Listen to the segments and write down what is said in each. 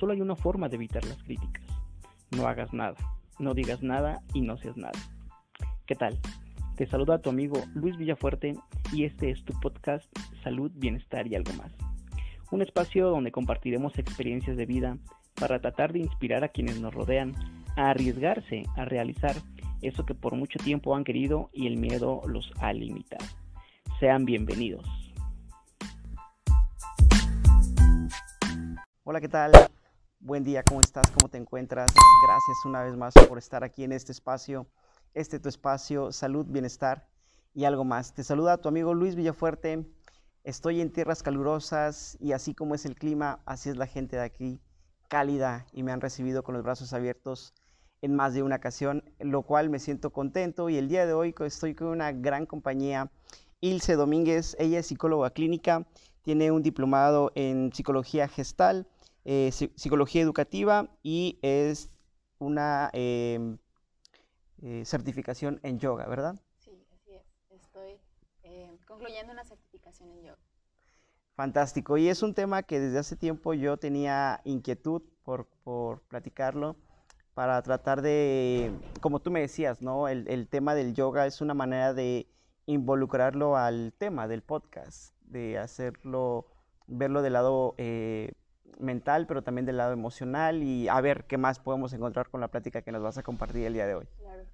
solo hay una forma de evitar las críticas. No hagas nada, no digas nada y no seas nada. ¿Qué tal? Te saluda tu amigo Luis Villafuerte y este es tu podcast Salud, Bienestar y algo más. Un espacio donde compartiremos experiencias de vida para tratar de inspirar a quienes nos rodean a arriesgarse a realizar eso que por mucho tiempo han querido y el miedo los ha limitado. Sean bienvenidos. Hola, ¿qué tal? Buen día, ¿cómo estás? ¿Cómo te encuentras? Gracias una vez más por estar aquí en este espacio, este tu espacio, salud, bienestar y algo más. Te saluda tu amigo Luis Villafuerte. Estoy en tierras calurosas y así como es el clima, así es la gente de aquí, cálida y me han recibido con los brazos abiertos en más de una ocasión, lo cual me siento contento y el día de hoy estoy con una gran compañía, Ilse Domínguez, ella es psicóloga clínica, tiene un diplomado en psicología gestal eh, psicología educativa y es una em, eh, certificación en yoga, ¿verdad? Sí, así es. Estoy em, concluyendo una certificación en yoga. Fantástico. Y es un tema que desde hace tiempo yo tenía inquietud por, por platicarlo para tratar de, como tú me decías, ¿no? El, el, tema del yoga es una manera de involucrarlo al tema del podcast, de hacerlo, verlo del lado eh, mental, pero también del lado emocional y a ver qué más podemos encontrar con la plática que nos vas a compartir el día de hoy. Claro,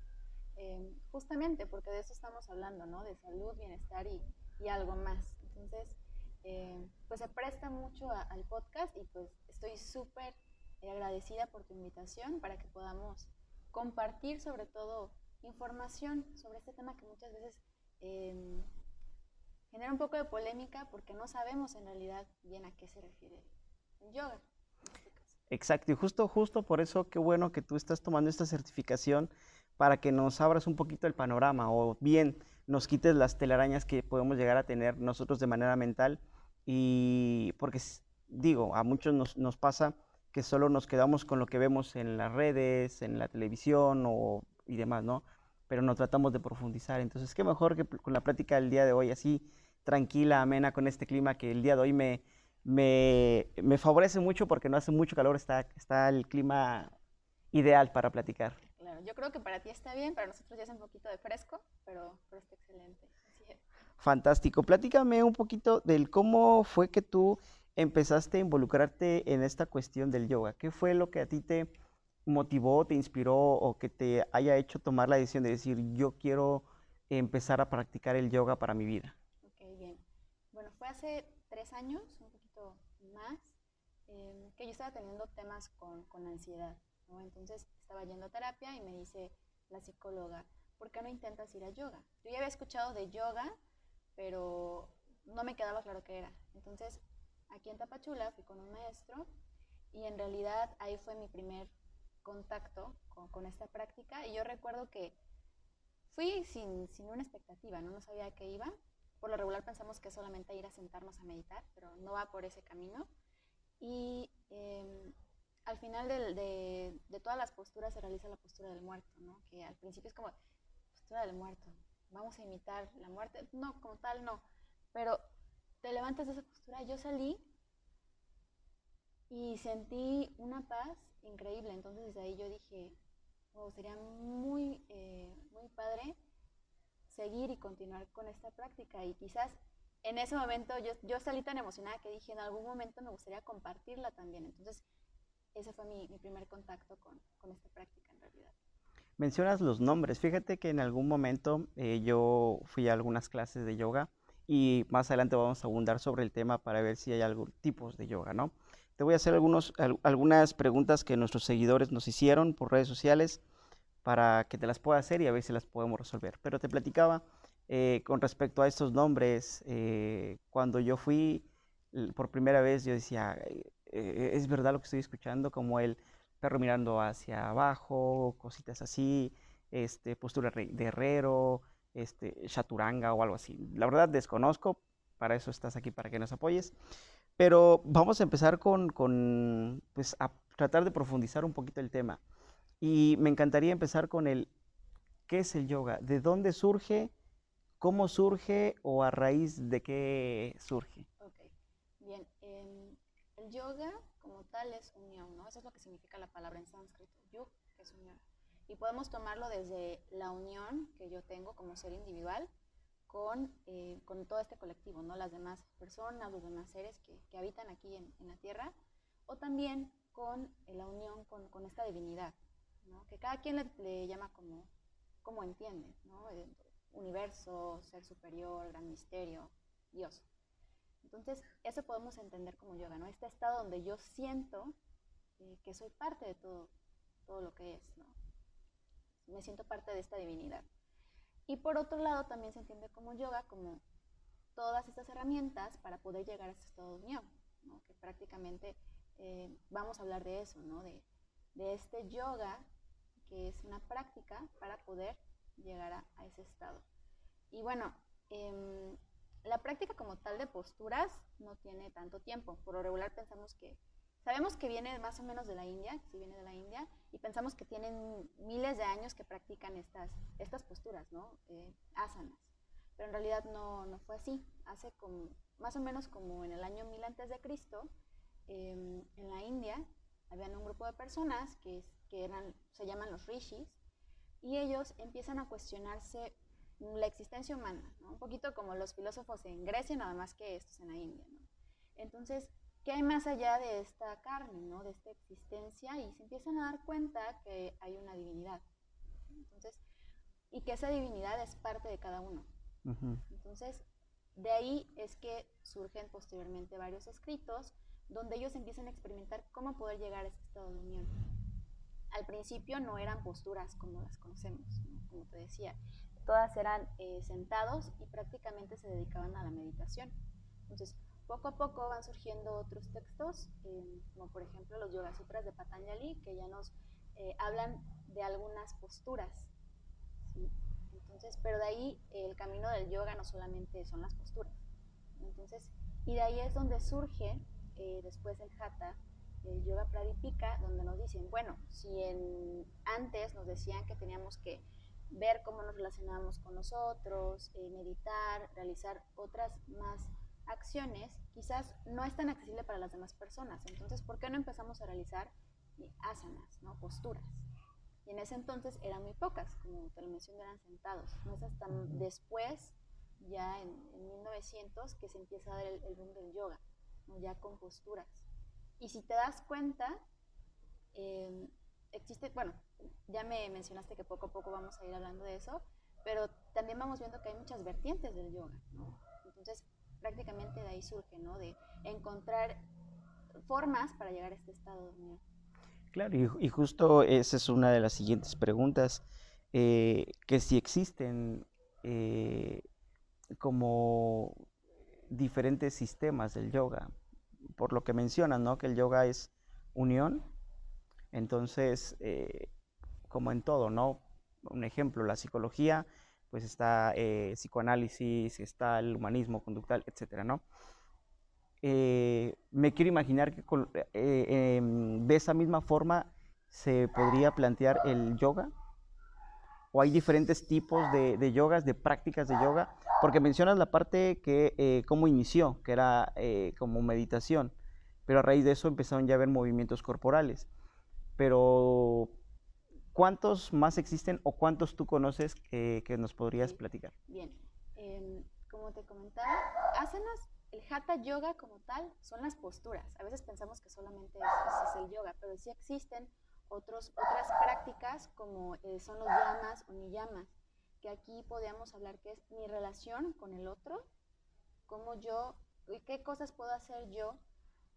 eh, justamente porque de eso estamos hablando, ¿no? De salud, bienestar y, y algo más. Entonces, eh, pues se presta mucho al podcast y pues estoy súper agradecida por tu invitación para que podamos compartir sobre todo información sobre este tema que muchas veces eh, genera un poco de polémica porque no sabemos en realidad bien a qué se refiere yoga. Exacto, y justo, justo por eso qué bueno que tú estás tomando esta certificación para que nos abras un poquito el panorama o bien nos quites las telarañas que podemos llegar a tener nosotros de manera mental y porque digo, a muchos nos, nos pasa que solo nos quedamos con lo que vemos en las redes, en la televisión o, y demás, ¿no? Pero no tratamos de profundizar. Entonces, qué mejor que con la plática del día de hoy, así tranquila, amena, con este clima que el día de hoy me, me, me, favorece mucho porque no hace mucho calor, está, está el clima ideal para platicar. Claro, yo creo que para ti está bien, para nosotros ya es un poquito de fresco, pero, pero está excelente. Fantástico. Platícame un poquito del cómo fue que tú empezaste a involucrarte en esta cuestión del yoga. ¿Qué fue lo que a ti te motivó, te inspiró o que te haya hecho tomar la decisión de decir yo quiero empezar a practicar el yoga para mi vida? Ok, bien. Bueno, fue hace tres años, más, em, que yo estaba teniendo temas con, con ansiedad, ¿no? Entonces estaba yendo a terapia y me dice la psicóloga, ¿por qué no intentas ir a yoga? Yo ya había escuchado de yoga, pero no me quedaba claro qué era. Entonces, aquí en Tapachula fui con un maestro y en realidad ahí fue mi primer contacto con, con esta práctica y yo recuerdo que fui sin, sin una expectativa, ¿no? no sabía a qué iba, por lo regular pensamos que es solamente ir a sentarnos a meditar, pero no va por ese camino. Y eh, al final de, de, de, todas las posturas se realiza la postura del muerto, ¿no? que al principio es como postura del muerto, vamos a imitar la muerte. No, como tal, no. Pero te levantas de esa postura. Yo salí y sentí una paz increíble. Entonces desde ahí yo dije, wow, sería muy, eh, muy padre seguir y continuar con esta práctica. Y quizás en ese momento yo, yo salí tan emocionada que dije, en algún momento me gustaría compartirla también. Entonces, ese fue mi, mi primer contacto con, con, esta práctica en realidad. Mencionas los nombres. Fíjate que en algún momento eh, yo fui a algunas clases de yoga y más adelante vamos a abundar sobre el tema para ver si hay algún tipos de yoga, ¿no? Te voy a hacer algunos, algunas preguntas que nuestros seguidores nos hicieron por redes sociales para que te las pueda hacer y a ver si las podemos resolver. Pero te platicaba eh, con respecto a estos nombres, eh, cuando yo fui por primera vez, yo decía, eh, es verdad lo que estoy escuchando, como el perro mirando hacia abajo, cositas así, este, postura de herrero, este, chaturanga o algo así. La verdad desconozco, para eso estás aquí, para que nos apoyes. Pero vamos a empezar con, con pues, a tratar de profundizar un poquito el tema. Y me encantaría empezar con el, ¿qué es el yoga? ¿De dónde surge? ¿Cómo surge o a raíz de qué surge? Ok, bien. Eh, el yoga como tal es unión, ¿no? Eso es lo que significa la palabra en sánscrito, yug, es unión. Y podemos tomarlo desde la unión que yo tengo como ser individual con, eh, con todo este colectivo, ¿no? Las demás personas, los demás seres que, que habitan aquí en, en, la Tierra, o también con la unión con, con, esta divinidad, ¿no? Que cada quien le, le llama como, como entiende, ¿no? Eh, universo, ser superior, gran misterio, Dios. Entonces, eso podemos entender como yoga, ¿no? Este estado donde yo siento eh, que soy parte de todo, todo lo que es, ¿no? Me siento parte de esta divinidad. Y por otro lado, también se entiende como yoga como todas estas herramientas para poder llegar a este estado de unión, ¿no? Que prácticamente eh, vamos a hablar de eso, ¿no? De, de, este yoga, que es una práctica para poder llegar a, ese estado. Y bueno, eh, la práctica como tal de posturas no tiene tanto tiempo. Por lo regular pensamos que, sabemos que viene más o menos de la India, que sí viene de la India, y pensamos que tienen miles de años que practican estas, estas posturas, ¿no? Eh, asanas. Pero en realidad no, no, fue así. Hace como, más o menos como en el año 1000 antes de Cristo, eh, en la India, habían un grupo de personas que, que eran, se llaman los rishis, y ellos empiezan a cuestionarse la existencia humana, ¿no? un poquito como los filósofos en Grecia, nada más que estos en la India. ¿no? Entonces, ¿qué hay más allá de esta carne, ¿no? de esta existencia? Y se empiezan a dar cuenta que hay una divinidad. Entonces, y que esa divinidad es parte de cada uno. Uh -huh. Entonces, de ahí es que surgen posteriormente varios escritos donde ellos empiezan a experimentar cómo poder llegar a este estado de unión. Al principio no eran posturas como las conocemos, ¿no? como te decía, todas eran eh, sentados y prácticamente se dedicaban a la meditación. Entonces, poco a poco van surgiendo otros textos, eh, como por ejemplo los Yoga Sutras de Patanjali, que ya nos eh, hablan de algunas posturas. Entonces, pero de ahí el camino del yoga no solamente son las posturas. Entonces, y de ahí es donde surge después el Hatha, Yoga Pradipika, donde nos dicen, bueno, si en, antes nos decían que teníamos que ver cómo nos relacionamos con nosotros, eh, meditar, realizar otras más acciones, quizás no es tan accesible para las demás personas. Entonces, ¿por qué no empezamos a realizar eh, asanas, ¿no? posturas? Y en ese entonces eran muy pocas, como te lo mencioné, eran sentados. No es hasta después, ya en, en 1900, que se empieza a dar el, el boom del yoga, ya con posturas. Y si te das cuenta, eh, existe, bueno, ya me mencionaste que poco a poco vamos a ir hablando de eso, pero también vamos viendo que hay muchas vertientes del yoga, ¿no? Entonces, prácticamente de ahí surge, ¿no? De encontrar formas para llegar a este estado de unión. Claro, y, y justo esa es una de las siguientes preguntas, eh, que si existen eh, como diferentes sistemas del yoga, por lo que mencionan, ¿no? Que el yoga es unión, entonces, eh, como en todo, ¿no? Un ejemplo, la psicología, pues está eh, psicoanálisis, está el humanismo conductual, etcétera, ¿no? Eh, me quiero imaginar que con, em, de esa misma forma se podría plantear el yoga, o hay diferentes tipos de, de yogas, de prácticas de yoga, porque mencionas la parte que cómo inició, que era como meditación, pero a raíz de eso empezaron ya a haber movimientos corporales pero ¿cuántos más existen o cuántos tú conoces que, que nos podrías platicar? Bien, eh, como te comentaba, asanas, el hatha yoga como tal son las posturas. A veces pensamos que solamente es, es el yoga, pero sí existen otros, otras prácticas como eh, son los yamas o niyamas, que aquí podríamos hablar que es mi relación con el otro, cómo yo, y qué cosas puedo hacer yo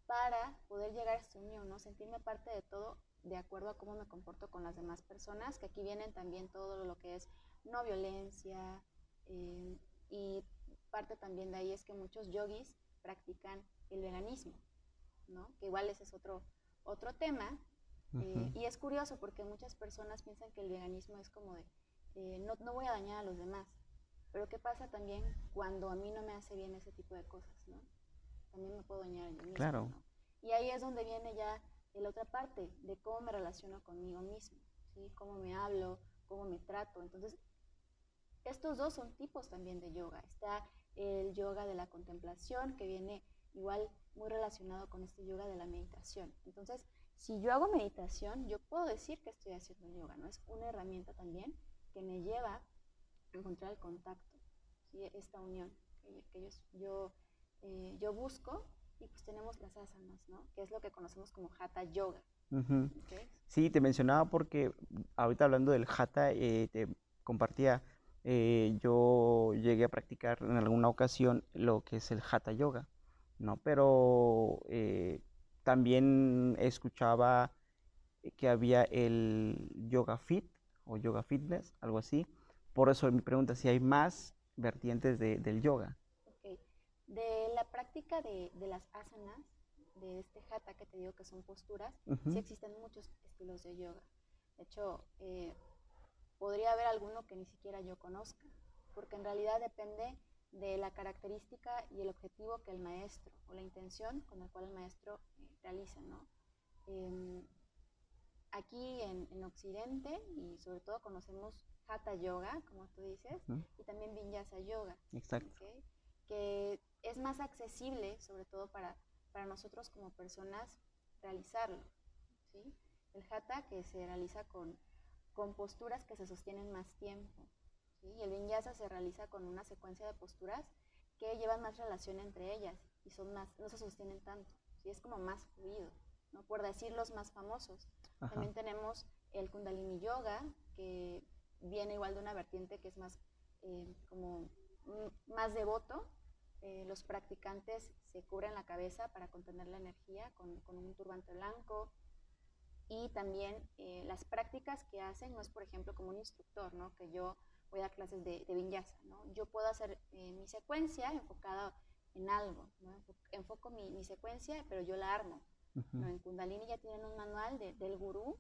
para poder llegar a esta unión, ¿no? sentirme parte de todo de acuerdo a cómo me comporto con las demás personas, que aquí vienen también todo lo que es no violencia eh, y parte también de ahí es que muchos yogis practican el veganismo, ¿no? que igual ese es otro, otro tema uh -huh. eh, y es curioso porque muchas personas piensan que el veganismo es como de eh, no, no voy a dañar a los demás, pero ¿qué pasa también cuando a mí no me hace bien ese tipo de cosas? ¿no? También me puedo dañar a mí mismo. Claro. ¿no? Y ahí es donde viene ya la otra parte, de cómo me relaciono conmigo mismo, ¿sí? cómo me hablo, cómo me trato. Entonces, estos dos son tipos también de yoga. Está el yoga de la contemplación, que viene igual muy relacionado con este yoga de la meditación. Entonces, si yo hago meditación, yo puedo decir que estoy haciendo yoga, ¿no? Es una herramienta también que me lleva a encontrar el contacto, esta unión que, yo, eh, yo, busco y pues tenemos las asanas, ¿no? Que es lo que conocemos como hatha yoga. Sí, te mencionaba porque ahorita hablando del hatha, eh, te compartía, eh, yo llegué a practicar en alguna ocasión lo que es el hatha yoga, ¿no? Pero también escuchaba que había el yoga fit o yoga fitness, algo así. Por eso mi pregunta si hay más vertientes de, del yoga. De la práctica de, de, las asanas, de este hatha que te digo que son posturas, sí existen muchos estilos de yoga. De hecho, eh, podría haber alguno que ni siquiera yo conozca, porque en realidad depende de la característica y el objetivo que el maestro o la intención con la cual el maestro eh, realiza. ¿no? Em, aquí en, en, Occidente y sobre todo conocemos Hatha Yoga, como tú dices, y también Vinyasa Yoga. Exacto. Que es más accesible, sobre todo para, para nosotros como personas, realizarlo. ¿sí? El Hatha que se realiza con, con posturas que se sostienen más tiempo. Y el vinyasa se realiza con una secuencia de posturas que llevan más relación entre ellas y son más, no se sostienen tanto, ¿sí? es como más fluido, ¿no? por decir los más famosos. También tenemos el Kundalini Yoga, que viene igual de una vertiente que es más eh, como más devoto. Eh, los practicantes se cubren la cabeza para contener la energía con, con un turbante blanco. Y también eh, las prácticas que hacen no es, por ejemplo, como un instructor, ¿no? que yo voy a clases de, de vinyasa, ¿no? Yo puedo hacer eh, mi secuencia enfocada en algo, ¿no? Enfoco mi, mi, secuencia, pero yo la armo. ¿no? En Kundalini ya tienen un manual de, del gurú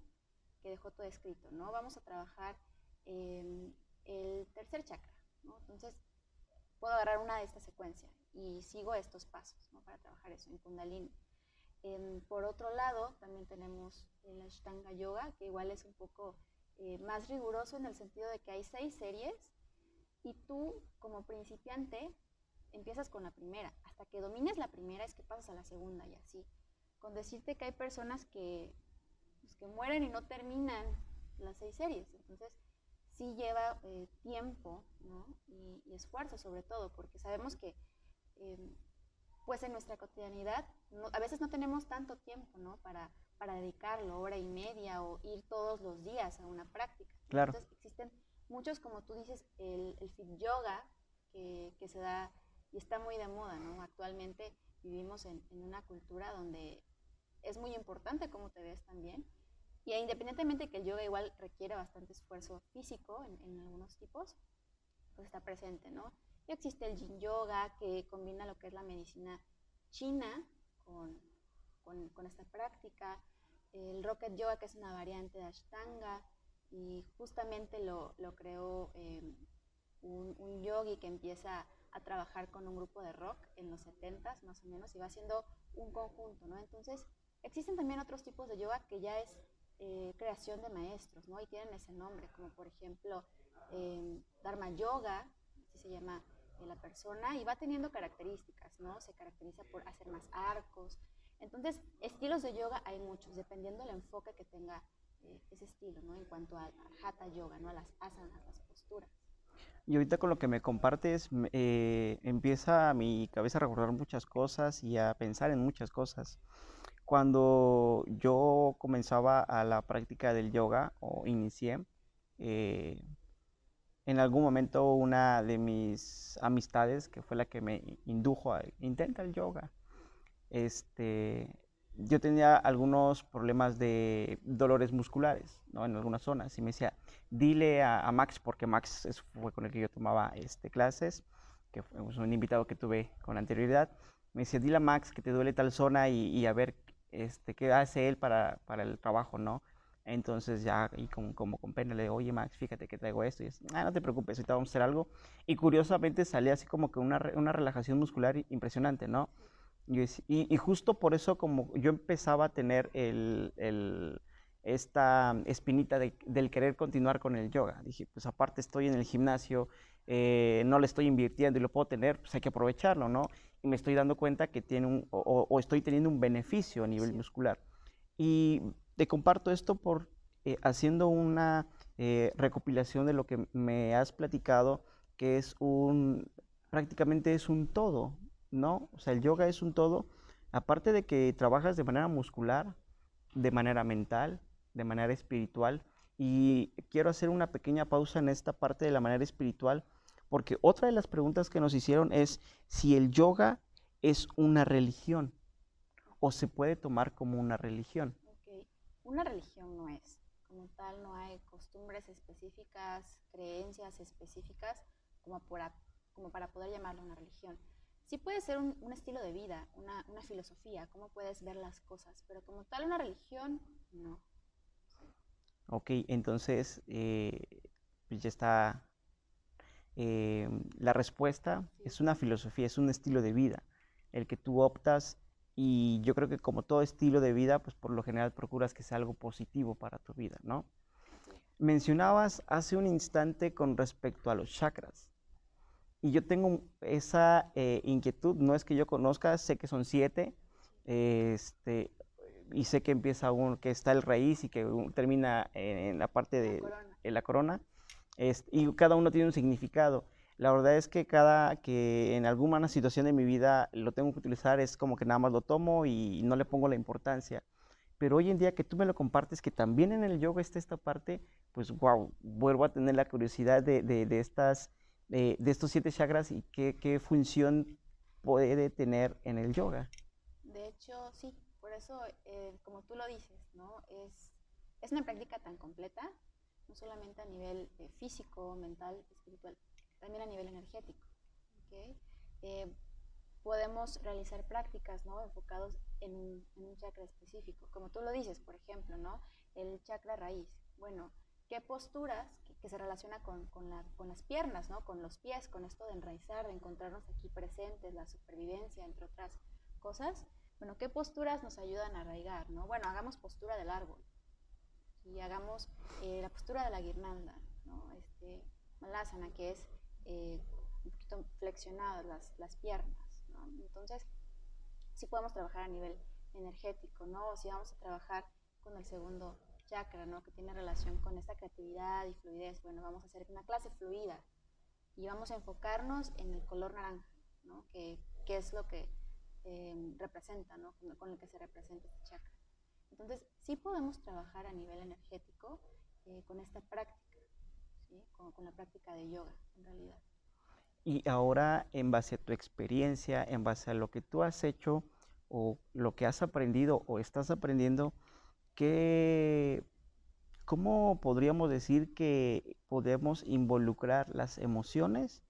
que dejó todo escrito, ¿no? Vamos a trabajar eh, el tercer chakra, ¿no? Entonces, puedo agarrar una de estas secuencias y sigo estos pasos, ¿no? Para trabajar eso en Kundalini. Eh, por otro lado, también tenemos el Ashtanga Yoga, que igual es un poco eh, más riguroso en el sentido de que hay seis series y tú como principiante empiezas con la primera. Hasta que domines la primera es que pasas a la segunda y así. Con decirte que hay personas que, pues, que mueren y no terminan las seis series. Entonces, sí lleva eh, tiempo y, esfuerzo sobre todo, porque sabemos que em, pues en nuestra cotidianidad a veces no tenemos tanto tiempo ¿no? para para dedicarlo hora y media o ir todos los días a una práctica. Claro. Entonces existen muchos, como tú dices, el, el fit yoga que, que, se da y está muy de moda, ¿no? Actualmente vivimos en, en, una cultura donde es muy importante cómo te ves también. Y independientemente que el yoga igual requiere bastante esfuerzo físico en, en algunos tipos, pues está presente, ¿no? Y existe el yin yoga que combina lo que es la medicina china con, con, con esta práctica el Rocket Yoga, que es una variante de Ashtanga, y justamente lo, lo creó eh, un, un, yogi que empieza a trabajar con un grupo de rock en los 70s más o menos y va haciendo un conjunto, ¿no? Entonces, existen también otros tipos de yoga que ya es eh, creación de maestros, ¿no? Y tienen ese nombre, como por ejemplo eh, Dharma Yoga, así se llama eh, la persona, y va teniendo características, ¿no? Se caracteriza por hacer más arcos, entonces, estilos de yoga hay muchos, dependiendo del enfoque que tenga eh, ese estilo, ¿no? En cuanto al hatha yoga, ¿no? A las asanas, las posturas. Y ahorita con lo que me compartes, eh, empieza mi cabeza a recordar muchas cosas y a pensar en muchas cosas. Cuando yo comenzaba a la práctica del yoga o inicié, eh, en algún momento una de mis amistades, que fue la que me indujo a intentar el yoga, este, yo tenía algunos problemas de dolores musculares, ¿no? En algunas zonas. Y me decía, dile a, Max, porque Max fue con el que yo tomaba este, clases, que fue un invitado que tuve con anterioridad. Me decía, dile a Max que te duele tal zona y, a ver este, qué hace él para, para, el trabajo, ¿no? Entonces ya, y como, como con pena le digo, oye Max, fíjate que traigo esto. Y es, ah, no te preocupes, ahorita vamos a hacer algo. Y curiosamente salía así como que una, una relajación muscular impresionante, ¿no? Y, justo por eso como yo empezaba a tener el, esta espinita del querer continuar con el yoga. Dije, pues aparte estoy en el gimnasio, eh, no le estoy invirtiendo y lo puedo tener, pues hay que aprovecharlo, ¿no? Y me estoy dando cuenta que tiene un, o, estoy teniendo un beneficio a nivel muscular. Y te comparto esto por eh, haciendo una eh, recopilación de lo que me has platicado, que es un, prácticamente es un todo, ¿no? O sea, el yoga es un todo, aparte de que trabajas de manera muscular, de manera mental, de manera espiritual, y quiero hacer una pequeña pausa en esta parte de la manera espiritual, porque otra de las preguntas que nos hicieron es si el yoga es una religión o se puede tomar como una religión. Una religión no es. Como tal, no hay costumbres específicas, creencias específicas como para, como para poder llamarlo una religión. Sí puede ser un, estilo de vida, una, una, filosofía, cómo puedes ver las cosas, pero como tal una religión, no. Ok, entonces eh, pues ya está eh, la respuesta es una filosofía, es un estilo de vida, el que tú optas y yo creo que como todo estilo de vida, pues por lo general procuras que sea algo positivo para tu vida, ¿no? Mencionabas hace un instante con respecto a los chakras. Y yo tengo esa eh, inquietud, no es que yo conozca, sé que son siete, este, y sé que empieza uno, que está el raíz y que termina en, la parte de la corona y cada uno tiene un significado. La verdad es que cada que en alguna situación de mi vida lo tengo que utilizar es como que nada más lo tomo y no le pongo la importancia. Pero hoy en día que tú me lo compartes, que también en el yoga está esta parte, pues wow, vuelvo a tener la curiosidad de, de, estas, de, estos siete chakras y qué, qué función puede tener en el yoga. De hecho, sí, por eso, eh, como tú lo dices, ¿no? Es, es una práctica tan completa no solamente a nivel eh, físico, mental, espiritual, también a nivel energético. Eh, podemos realizar prácticas ¿no? enfocados en un, chakra específico, como tú lo dices, por ejemplo, ¿no? el chakra raíz. Bueno, ¿qué posturas que, se relaciona con, con, la, con, las piernas, ¿no? con los pies, con esto de enraizar, de encontrarnos aquí presentes, la supervivencia, entre otras cosas? Bueno, ¿qué posturas nos ayudan a arraigar? ¿no? Bueno, hagamos postura del árbol y hagamos eh, la postura de la guirnalda, ¿no? este, malasana, que es eh, un poquito flexionadas las, las piernas. ¿no? Entonces, sí podemos trabajar a nivel energético, ¿no? O si vamos a trabajar con el segundo chakra, ¿no? Que tiene relación con esta creatividad y fluidez. Bueno, vamos a hacer una clase fluida y vamos a enfocarnos en el color naranja, ¿no? Que, que es lo que eh, representa, ¿no? Con, con, el que se representa este chakra. Entonces, sí podemos trabajar a nivel energético eh, con esta práctica, ¿sí? con, con la práctica de yoga, en realidad. Y ahora, en base a tu experiencia, en base a lo que tú has hecho o lo que has aprendido o estás aprendiendo, ¿qué, ¿cómo podríamos decir que podemos involucrar las emociones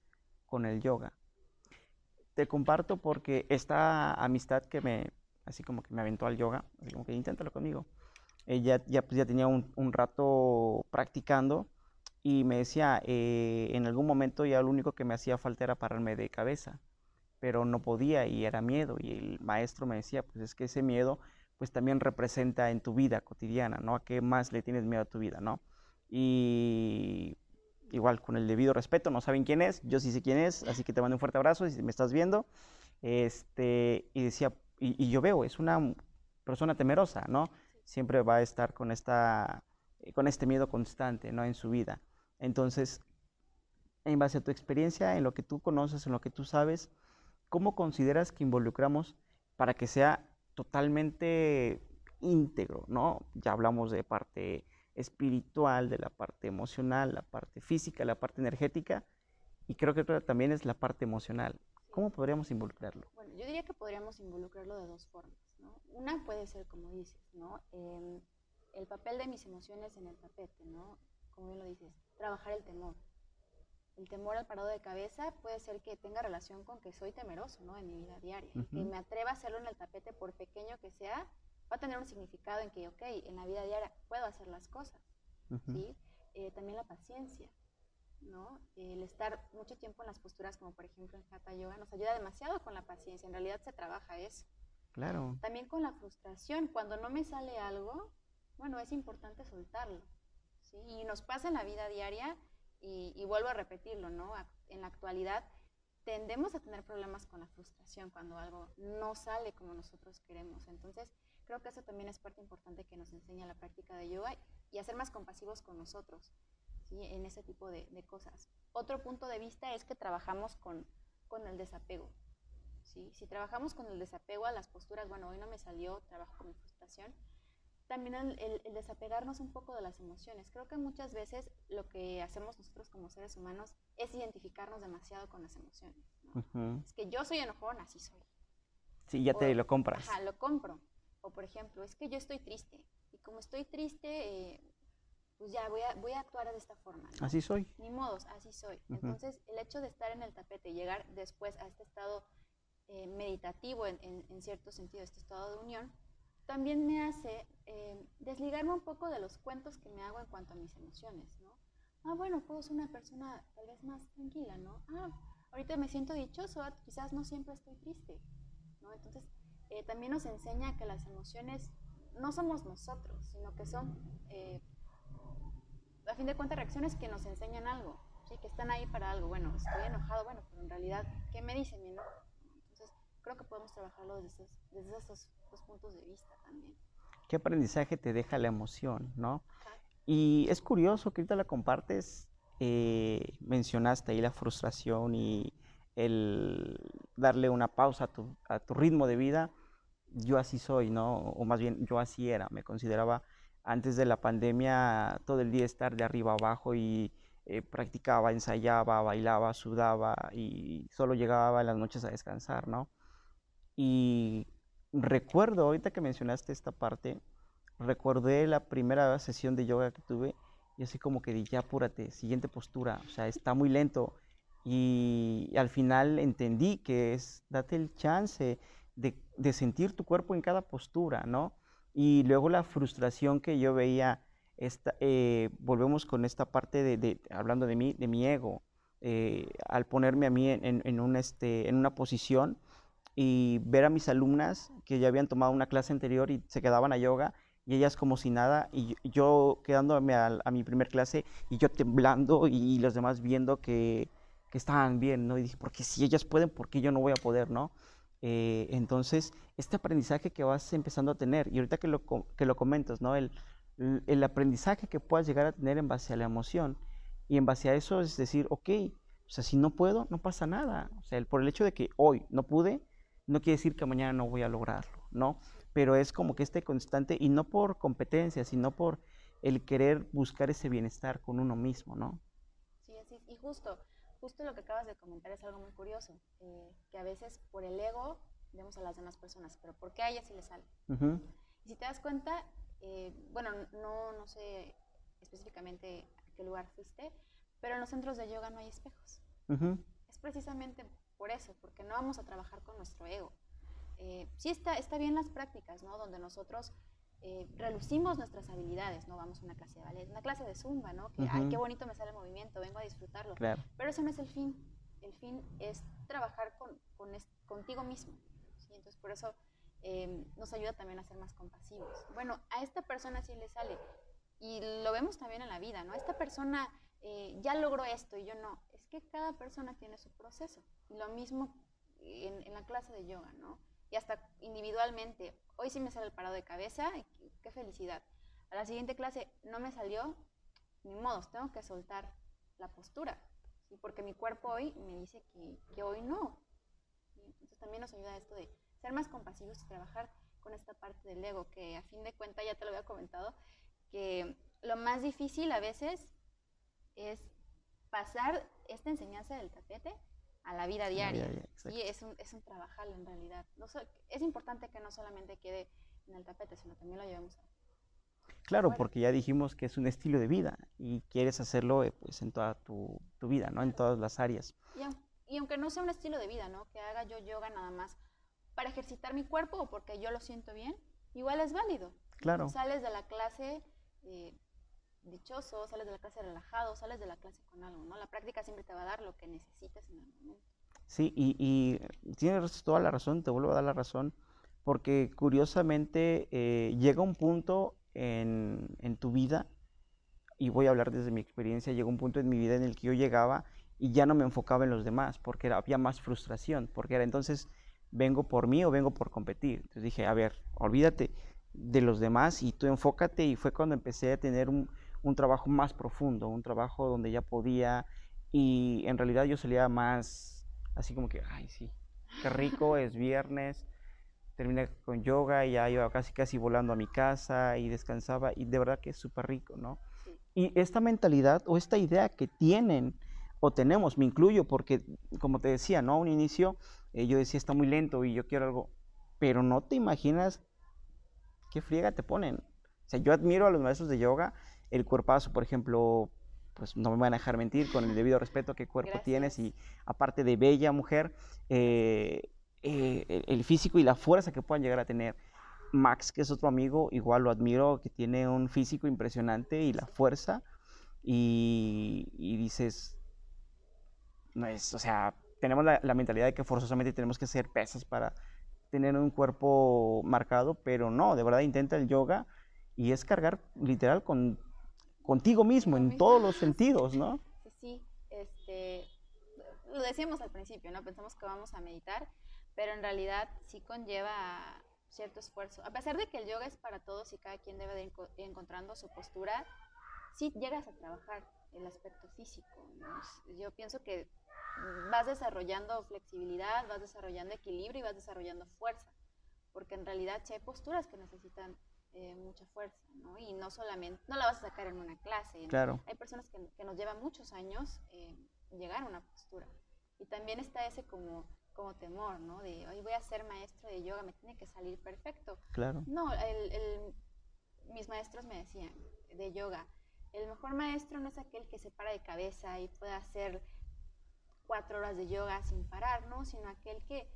con el yoga? Te comparto porque esta amistad que me, así como que me aventó al yoga, así como que inténtalo conmigo. Ella ya, pues, ya tenía un, un, rato practicando y me decía, eh, en algún momento ya lo único que me hacía falta era pararme de cabeza, pero no podía y era miedo. Y el maestro me decía, pues es que ese miedo pues también representa en tu vida cotidiana, ¿no? ¿A qué más le tienes miedo a tu vida, ¿no? Y igual, con el debido respeto, no saben quién es, yo sí sé quién es, así que te mando un fuerte abrazo si me estás viendo. Este, y decía, y, yo veo, es una persona temerosa, ¿no? Siempre va a estar con, esta, eh, con este miedo constante, ¿no? En su vida. Entonces, en base a tu experiencia, en lo que tú conoces, en lo que tú sabes, ¿cómo consideras que involucramos para que sea totalmente íntegro, ¿no? Ya hablamos de parte espiritual, de la parte emocional, la parte física, la parte energética, y creo que también es la parte emocional. ¿Cómo podríamos involucrarlo? Bueno, yo diría que podríamos involucrarlo de dos formas. ¿no? Una puede ser, como dices, ¿no? Em, el papel de mis emociones en el tapete, ¿no? Como bien lo dices, trabajar el temor. El temor al parado de cabeza puede ser que tenga relación con que soy temeroso, ¿no? En mi vida diaria. Que me atreva a hacerlo en el tapete, por pequeño que sea, va a tener un significado en que, ok, en la vida diaria puedo hacer las cosas, ¿sí? Eh, también la paciencia. ¿no? El estar mucho tiempo en las posturas, como por ejemplo en Hatha Yoga, nos ayuda demasiado con la paciencia. En realidad se trabaja eso. Claro. También con la frustración. Cuando no me sale algo, bueno, es importante soltarlo. ¿sí? Y nos pasa en la vida diaria Y, y vuelvo a repetirlo, ¿no? En la actualidad tendemos a tener problemas con la frustración cuando algo no sale como nosotros queremos. Entonces, creo que eso también es parte importante que nos enseña la práctica de yoga y a ser más compasivos con nosotros, ¿sí? En ese tipo de, de cosas. Otro punto de vista es que trabajamos con, con el desapego. ¿sí? Si trabajamos con el desapego a las posturas, bueno, hoy no me salió, trabajo con mi frustración, también el, el, desapegarnos un poco de las emociones. Creo que muchas veces lo que hacemos nosotros como seres humanos es identificarnos demasiado con las emociones. ¿no? Es que yo soy enojón, así soy. Sí, ya te lo compras. Ajá, lo compro. O por ejemplo, es que yo estoy triste. Y como estoy triste, eh, pues ya voy a, voy a actuar de esta forma. ¿no? Así soy. Ni modos, así soy. Entonces, el hecho de estar en el tapete y llegar después a este estado eh, meditativo, en, en, en, cierto sentido, este estado de unión, también me hace eh, desligarme un poco de los cuentos que me hago en cuanto a mis emociones, ¿no? Ah, bueno, puedo ser una persona tal vez más tranquila, ¿no? Ah, ahorita me siento dichoso, quizás no siempre estoy triste, ¿no? Entonces, eh, también nos enseña que las emociones no somos nosotros, sino que son, eh, a fin de cuentas, reacciones que nos enseñan algo, ¿sí? Que están ahí para algo. Bueno, estoy enojado, bueno, pero en realidad, ¿qué me dice mi enojo? Entonces, creo que podemos trabajarlo desde esos, desde esos puntos de vista también. ¿Qué aprendizaje te deja la emoción, no? Ajá. Y es curioso que ahorita la compartes, eh, mencionaste ahí la frustración y el darle una pausa a tu, a tu, ritmo de vida. Yo así soy, ¿no? O más bien, yo así era. Me consideraba antes de la pandemia todo el día estar de arriba abajo y eh, practicaba, ensayaba, bailaba, sudaba y solo llegaba en las noches a descansar, ¿no? Y recuerdo, ahorita que mencionaste esta parte, recordé la primera sesión de yoga que tuve y así como que dije, apúrate, siguiente postura, o sea, está muy lento. Y al final entendí que es, date el chance de, de sentir tu cuerpo en cada postura, ¿no? Y luego la frustración que yo veía, esta, eh, volvemos con esta parte de, de, hablando de mí, de mi ego, eh, al ponerme a mí en, en, en, este, en una posición y ver a mis alumnas que ya habían tomado una clase anterior y se quedaban a yoga y ellas como si nada y yo quedándome a, a mi primer clase y yo temblando y, y los demás viendo que, que, estaban bien, ¿no? Y dije, porque si ellas pueden, ¿por qué yo no voy a poder, no? Eh, entonces, este aprendizaje que vas empezando a tener, y ahorita que lo, que lo comentas, ¿no? El, el aprendizaje que puedas llegar a tener en base a la emoción, y en base a eso es decir, ok, o sea, si no puedo, no pasa nada. O sea, el, por el hecho de que hoy no pude, no quiere decir que mañana no voy a lograrlo, ¿no? Pero es como que este constante, y no por competencia, sino por el querer buscar ese bienestar con uno mismo, ¿no? Sí, así Y justo, justo lo que acabas de comentar es algo muy curioso, eh, que a veces por el ego vemos a las demás personas, pero ¿por qué a ella sí le sale? Uh -huh. Y si te das cuenta, eh, bueno, no, no sé específicamente a qué lugar fuiste, pero en los centros de yoga no hay espejos. Uh -huh. Es precisamente por eso, porque no vamos a trabajar con nuestro ego. Eh, sí está, está bien las prácticas, ¿no? Donde nosotros eh, relucimos nuestras habilidades, ¿no? Vamos a una clase de ballet, una clase de zumba, ¿no? Que, uh -huh. ay, qué bonito me sale el movimiento, vengo a disfrutarlo. Claro. Pero eso no es el fin. El fin es trabajar con, con es, contigo mismo. ¿sí? Entonces, por eso eh, nos ayuda también a ser más compasivos. Bueno, a esta persona sí le sale. Y lo vemos también en la vida, ¿no? Esta persona eh, ya logró esto y yo no. Que cada persona tiene su proceso. Y lo mismo en, en, la clase de yoga, ¿no? Y hasta individualmente. Hoy sí me sale el parado de cabeza, qué, qué felicidad. A la siguiente clase no me salió, ni modos, tengo que soltar la postura. ¿sí? Porque mi cuerpo hoy me dice que, que hoy no. Entonces también nos ayuda esto de ser más compasivos y trabajar con esta parte del ego, que a fin de cuentas ya te lo había comentado, que lo más difícil a veces es pasar esta enseñanza del tapete a la vida diaria. sí, es un, es un trabajar en realidad. No es importante que no solamente quede en el tapete, sino también lo llevemos a... Claro, porque ya dijimos que es un estilo de vida y quieres hacerlo eh, pues, en toda tu, tu vida, ¿no? Claro. En todas las áreas. Y, y, aunque no sea un estilo de vida, ¿no? Que haga yo yoga nada más para ejercitar mi cuerpo o porque yo lo siento bien, igual es válido. Claro. Sales de la clase eh, dichoso, sales de la clase relajado, sales de la clase con algo, ¿no? La práctica siempre te va a dar lo que necesites en el momento. Sí, y, y tienes toda la razón, te vuelvo a dar la razón, porque curiosamente eh, llega un punto en, en, tu vida, y voy a hablar desde mi experiencia, llegó un punto en mi vida en el que yo llegaba y ya no me enfocaba en los demás, porque era, había más frustración, porque era entonces, vengo por mí o vengo por competir. Entonces dije, a ver, olvídate de los demás y tú enfócate y fue cuando empecé a tener un, un trabajo más profundo, un trabajo donde ya podía y en realidad yo salía más así como que, ay, sí, qué rico, es viernes, terminé con yoga y ya iba casi casi volando a mi casa y descansaba y de verdad que es súper rico, ¿no? Y esta mentalidad o esta idea que tienen o tenemos, me incluyo porque como te decía, ¿no? A un inicio eh, yo decía está muy lento y yo quiero algo, pero no te imaginas qué friega te ponen. O sea, yo admiro a los maestros de yoga, el cuerpazo, por ejemplo, pues no me van a dejar mentir con el debido respeto qué cuerpo tienes y aparte de bella mujer, eh, eh, el físico y la fuerza que puedan llegar a tener. Max, que es otro amigo, igual lo admiro, que tiene un físico impresionante y la fuerza. Y, dices, no es, o sea, tenemos la, la, mentalidad de que forzosamente tenemos que hacer pesas para tener un cuerpo marcado, pero no, de verdad intenta el yoga y es cargar literal con contigo mismo en todos los sentidos, ¿no? Sí, sí, este, lo decíamos al principio, ¿no? Pensamos que vamos a meditar, pero en realidad sí conlleva cierto esfuerzo. A pesar de que el yoga es para todos y cada quien debe de ir encontrando su postura, sí llegas a trabajar el aspecto físico. Yo pienso que vas desarrollando flexibilidad, vas desarrollando equilibrio y vas desarrollando fuerza, porque en realidad sí hay posturas que necesitan eh, mucha fuerza, ¿no? Y no solamente, no la vas a sacar en una clase. Claro. Hay personas que, que, nos llevan muchos años eh, llegar a una postura. Y también está ese como, como temor, ¿no? De, hoy voy a ser maestro de yoga, me tiene que salir perfecto. Claro. No, el, el, mis maestros me decían de yoga, el mejor maestro no es aquel que se para de cabeza y puede hacer cuatro horas de yoga sin parar, ¿no? Sino aquel que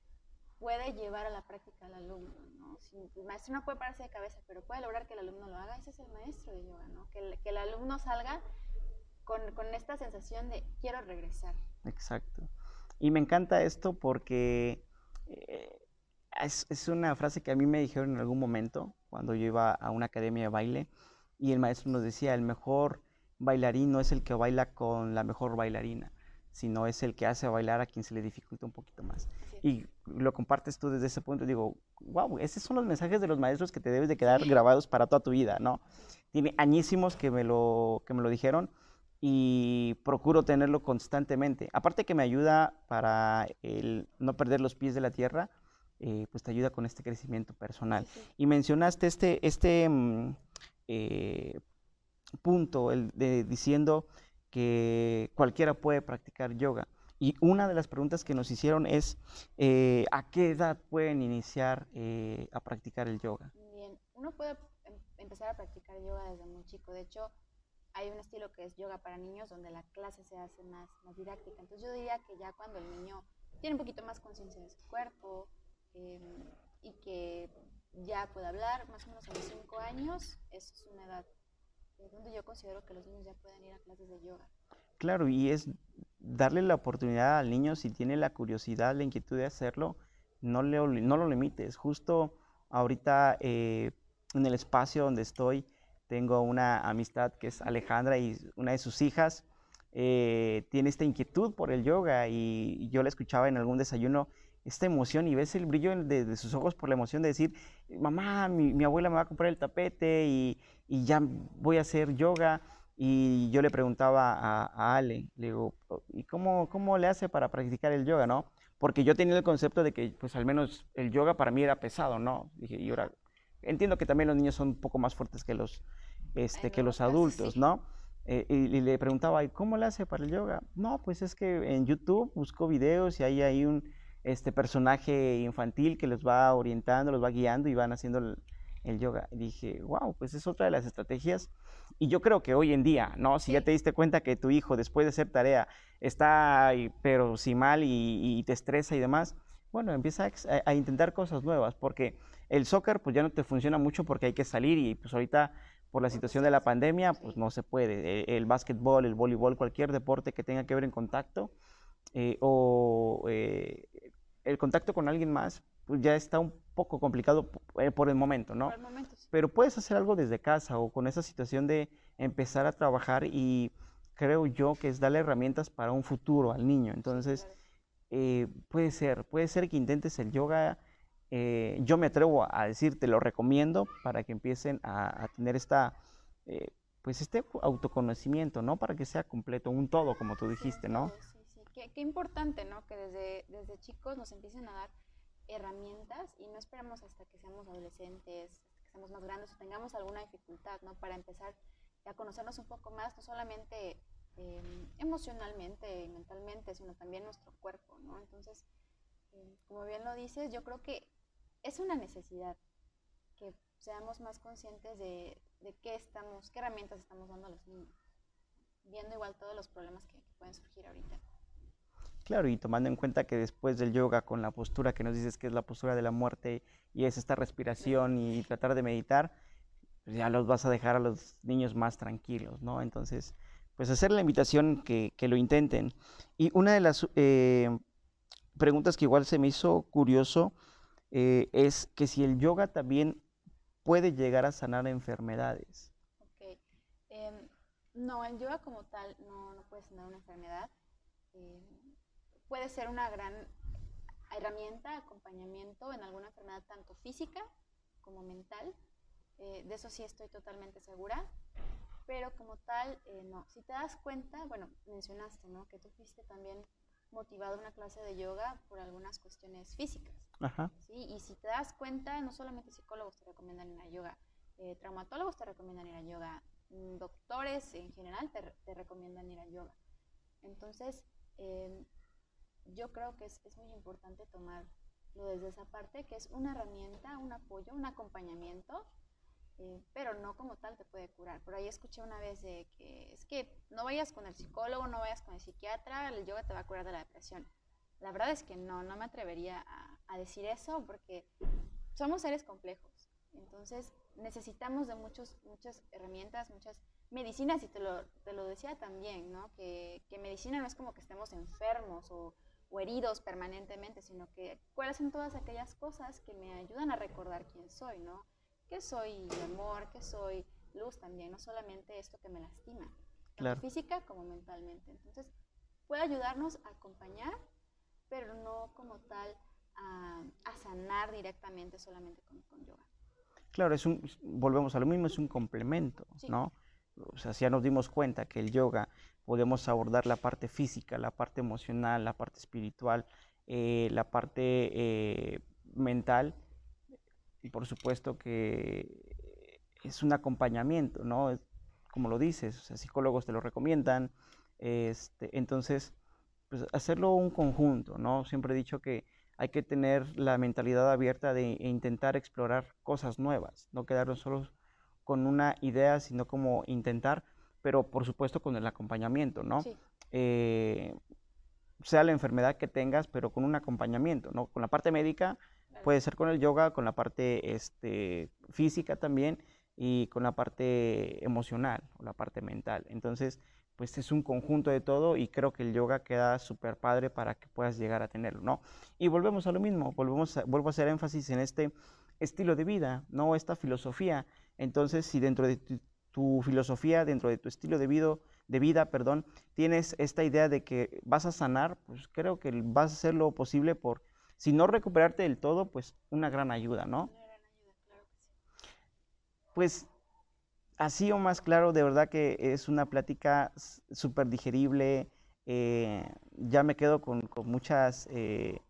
puede llevar a la práctica al alumno, ¿no? Si el maestro no puede pararse de cabeza, pero puede lograr que el alumno lo haga, ese es el maestro de yoga, ¿no? Que el, alumno salga con, con, esta sensación de quiero regresar. Exacto. Y me encanta esto porque eh, es, es, una frase que a mí me dijeron en algún momento cuando yo iba a una academia de baile y el maestro nos decía, el mejor bailarín no es el que baila con la mejor bailarina, sino es el que hace bailar a quien se le dificulta un poquito más y lo compartes tú desde ese punto, digo, wow, esos son los mensajes de los maestros que te debes de quedar grabados para toda tu vida, ¿no? Tiene añísimos que me lo, que me lo dijeron y procuro tenerlo constantemente. Aparte que me ayuda para el no perder los pies de la tierra, eh, pues te ayuda con este crecimiento personal. Y mencionaste este, este mm, eh, punto el de, diciendo que cualquiera puede practicar yoga. Y una de las preguntas que nos hicieron es, eh, ¿a qué edad pueden iniciar eh, a practicar el yoga? Bien, uno puede em, empezar a practicar yoga desde muy chico. De hecho, hay un estilo que es yoga para niños, donde la clase se hace más, didáctica. Entonces yo diría que ya cuando el niño tiene un poquito más conciencia de su cuerpo em, y que ya puede hablar, más o menos a los 5 años, eso es una edad donde yo considero que los niños ya pueden ir a clases de yoga. Claro, y es darle la oportunidad al niño, si tiene la curiosidad, la inquietud de hacerlo, no, le, no lo limites. Justo ahorita eh, en el espacio donde estoy, tengo una amistad que es Alejandra y una de sus hijas eh, tiene esta inquietud por el yoga y yo la escuchaba en algún desayuno esta emoción y ves el brillo de, sus ojos por la emoción de decir, mamá, mi, abuela me va a comprar el tapete y, y ya voy a hacer yoga. Y yo le preguntaba a, Ale, le digo, oh, ¿y cómo, cómo le hace para practicar el yoga, no? Porque yo tenía el concepto de que, pues al menos el yoga para mí era pesado, ¿no? Dije, y ahora, entiendo que también los niños son un poco más fuertes que los, este, que los adultos, ¿no? Eh, y, le preguntaba, ¿y cómo le hace para el yoga? No, pues es que en YouTube busco videos y ahí hay un este, personaje infantil que los va orientando, los va guiando y van haciendo el, el yoga. Y dije, wow, pues es otra de las estrategias y yo creo que hoy en día, ¿no? Si ya te diste cuenta que tu hijo después de hacer tarea está, pero si mal y, te estresa y demás, bueno, empieza a, intentar cosas nuevas, porque el soccer pues ya no te funciona mucho porque hay que salir y pues ahorita por la situación de la pandemia pues no se puede. E, el, básquetbol, el voleibol, cualquier deporte que tenga que ver en contacto eh, o eh, el contacto con alguien más, pues ya está un poco complicado eh, por el momento, ¿no? Por el momento, Pero puedes hacer algo desde casa o con esa situación de empezar a trabajar y creo yo que es darle herramientas para un futuro al niño. Entonces, eh, puede ser, puede ser que intentes el yoga. Eh, yo me atrevo a decir, te lo recomiendo para que empiecen a, tener esta, eh, pues este autoconocimiento, ¿no? Para que sea completo, un todo, como tú dijiste, ¿no? Sí, sí, qué, qué importante, ¿no? Que desde, desde chicos nos empiecen a dar herramientas y no esperamos hasta que seamos adolescentes, hasta que seamos más grandes o tengamos alguna dificultad, ¿no? Para empezar a conocernos un poco más, no solamente Em, emocionalmente y mentalmente, sino también nuestro cuerpo, ¿no? Entonces, em, como bien lo dices, yo creo que es una necesidad que seamos más conscientes de, qué estamos, qué herramientas estamos dando a los niños, viendo igual todos los problemas que, pueden surgir ahorita. Claro, y tomando en cuenta que después del yoga, con la postura que nos dices que es la postura de la muerte y es esta respiración y tratar de meditar, pues ya los vas a dejar a los niños más tranquilos, ¿no? Entonces, pues hacer la invitación que, lo intenten. Y una de las eh, preguntas que igual se me hizo curioso eh, es que si el yoga también puede llegar a sanar enfermedades. Ok. Em, no, el yoga como tal no, puede sanar una enfermedad. Puede ser una gran herramienta, acompañamiento en alguna enfermedad tanto física como mental. Eh, de eso sí estoy totalmente segura pero como tal, eh, no. Si te das cuenta, bueno, mencionaste, ¿no? Que tú fuiste también motivado a una clase de yoga por algunas cuestiones físicas. Ajá. ¿sí? Y si te das cuenta, no solamente psicólogos te recomiendan ir a yoga, eh, traumatólogos te recomiendan ir a yoga, doctores en general te, te recomiendan ir a yoga. Entonces, em, yo creo que es, es muy importante tomarlo desde esa parte, que es una herramienta, un apoyo, un acompañamiento eh, pero no como tal te puede curar. Por ahí escuché una vez de que es que no vayas con el psicólogo, no vayas con el psiquiatra, el yoga te va a curar de la depresión. La verdad es que no, no me atrevería a, decir eso porque somos seres complejos. Entonces necesitamos de muchos, muchas herramientas, muchas medicinas y te lo, te lo decía también, ¿no? Que, que, medicina no es como que estemos enfermos o, o heridos permanentemente, sino que cuáles son todas aquellas cosas que me ayudan a recordar quién soy, ¿no? que soy amor, que soy luz también, no solamente esto que me lastima, tanto física como mentalmente. Entonces, puede ayudarnos a acompañar, pero no como tal a, sanar directamente solamente con, yoga. Claro, es un, volvemos a lo mismo, es un complemento, ¿no? O sea, ya nos dimos cuenta que el yoga podemos abordar la parte física, la parte emocional, la parte espiritual, eh, la parte eh, mental, y por supuesto que es un acompañamiento, ¿no? Como lo dices, o psicólogos te lo recomiendan, este, entonces, pues hacerlo un conjunto, ¿no? Siempre he dicho que hay que tener la mentalidad abierta de intentar explorar cosas nuevas, no quedarnos solo con una idea, sino como intentar, pero por supuesto con el acompañamiento, ¿no? Eh, sea la enfermedad que tengas, pero con un acompañamiento, ¿no? Con la parte médica, Puede ser con el yoga, con la parte este, física también y con la parte emocional o la parte mental. Entonces, pues es un conjunto de todo y creo que el yoga queda súper padre para que puedas llegar a tenerlo, ¿no? Y volvemos a lo mismo, volvemos a, vuelvo a hacer énfasis en este estilo de vida, ¿no? Esta filosofía. Entonces, si dentro de tu, tu filosofía, dentro de tu estilo de vida, de vida, perdón, tienes esta idea de que vas a sanar, pues creo que vas a hacer lo posible por si no recuperarte del todo, pues una gran ayuda, ¿no? Una gran ayuda, claro que sí. Pues así o más claro, de verdad que es una plática súper digerible. Eh, ya me quedo con, muchas eh,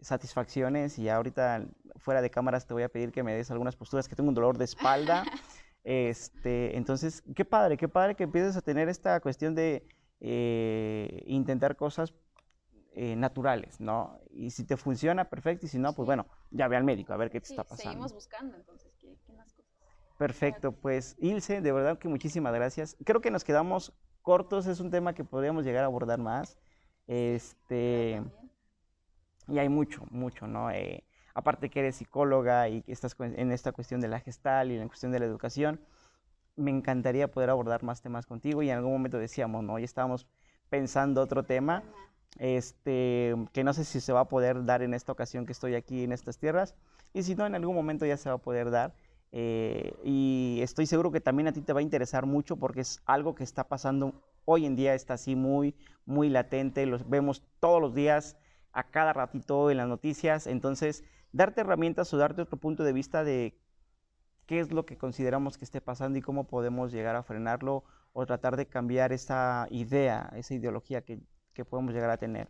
satisfacciones y ahorita fuera de cámaras te voy a pedir que me des algunas posturas que tengo un dolor de espalda. este, entonces, qué padre, qué padre que empieces a tener esta cuestión de eh, intentar cosas eh, naturales, ¿no? Y si te funciona, perfecto, y si no, pues bueno, ya ve al médico a ver qué te está pasando. Seguimos buscando, entonces, ¿qué, más cosas? Perfecto, pues Ilse, de verdad que muchísimas gracias. Creo que nos quedamos cortos, es un tema que podríamos llegar a abordar más. Este, y hay mucho, mucho, ¿no? Eh, aparte que eres psicóloga y que estás en esta cuestión de la gestal y en la cuestión de la educación, me encantaría poder abordar más temas contigo y en algún momento decíamos, ¿no? Ya estábamos pensando otro tema este, que no sé si se va a poder dar en esta ocasión que estoy aquí en estas tierras, y si no, en algún momento ya se va a poder dar. eh, y estoy seguro que también a ti te va a interesar mucho porque es algo que está pasando hoy en día, está así muy, muy latente, lo vemos todos los días, a cada ratito en las noticias, entonces darte herramientas o darte otro punto de vista de qué es lo que consideramos que esté pasando y cómo podemos llegar a frenarlo o tratar de cambiar esa idea, esa ideología que, que podemos llegar a tener.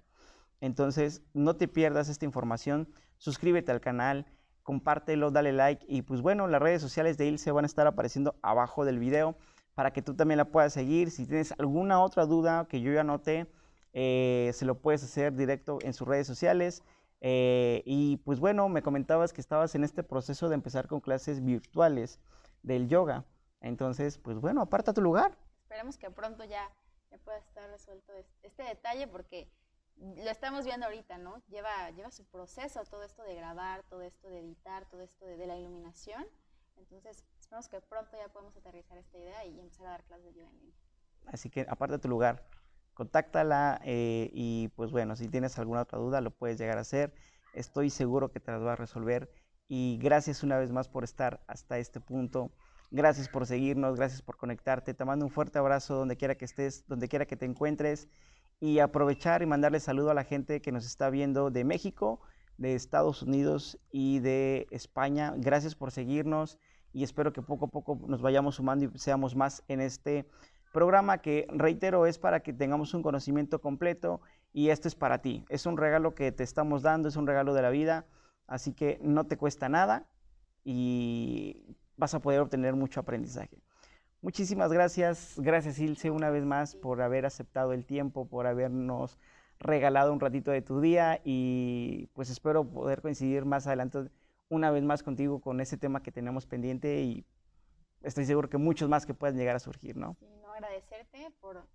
Entonces, no te pierdas esta información, suscríbete al canal, compártelo, dale like y pues bueno, las redes sociales de ILSE van a estar apareciendo abajo del video para que tú también la puedas seguir. Si tienes alguna otra duda que yo ya noté, eh, se lo puedes hacer directo en sus redes sociales. Eh, y pues bueno, me comentabas que estabas en este proceso de empezar con clases virtuales del yoga. Entonces, pues bueno, aparta tu lugar. Esperemos que pronto ya, ya pueda estar resuelto este detalle porque lo estamos viendo ahorita, ¿no? Lleva, lleva su proceso todo esto de grabar, todo esto de editar, todo esto de, la iluminación. Entonces, esperamos que pronto ya podamos aterrizar esta idea y empezar a dar clases de yoga en línea. Así que aparte tu lugar, contáctala eh, y pues bueno, si tienes alguna otra duda lo puedes llegar a hacer. Estoy seguro que te las va a resolver y gracias una vez más por estar hasta este punto. Gracias por seguirnos, gracias por conectarte. Te mando un fuerte abrazo donde quiera que estés, donde quiera que te encuentres y aprovechar y mandarle saludo a la gente que nos está viendo de México, de Estados Unidos y de España. Gracias por seguirnos y espero que poco a poco nos vayamos sumando y seamos más en este programa que, reitero, es para que tengamos un conocimiento completo y esto es para ti. Es un regalo que te estamos dando, es un regalo de la vida, así que no te cuesta nada y vas a poder obtener mucho aprendizaje. Muchísimas gracias, gracias Ilse una vez más por haber aceptado el tiempo, por habernos regalado un ratito de tu día y pues espero poder coincidir más adelante una vez más contigo con ese tema que tenemos pendiente y estoy seguro que muchos más que puedan llegar a surgir, ¿no? Agradecerte por,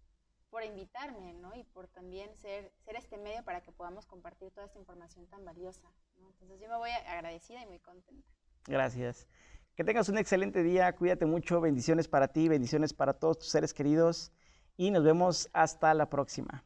por invitarme, ¿no? Y por también ser, ser este medio para que podamos compartir toda esta información tan valiosa, ¿no? Entonces yo me voy agradecida y muy contenta. Gracias. Que tengas un excelente día, cuídate mucho, bendiciones para ti, bendiciones para todos tus seres queridos y nos vemos hasta la próxima.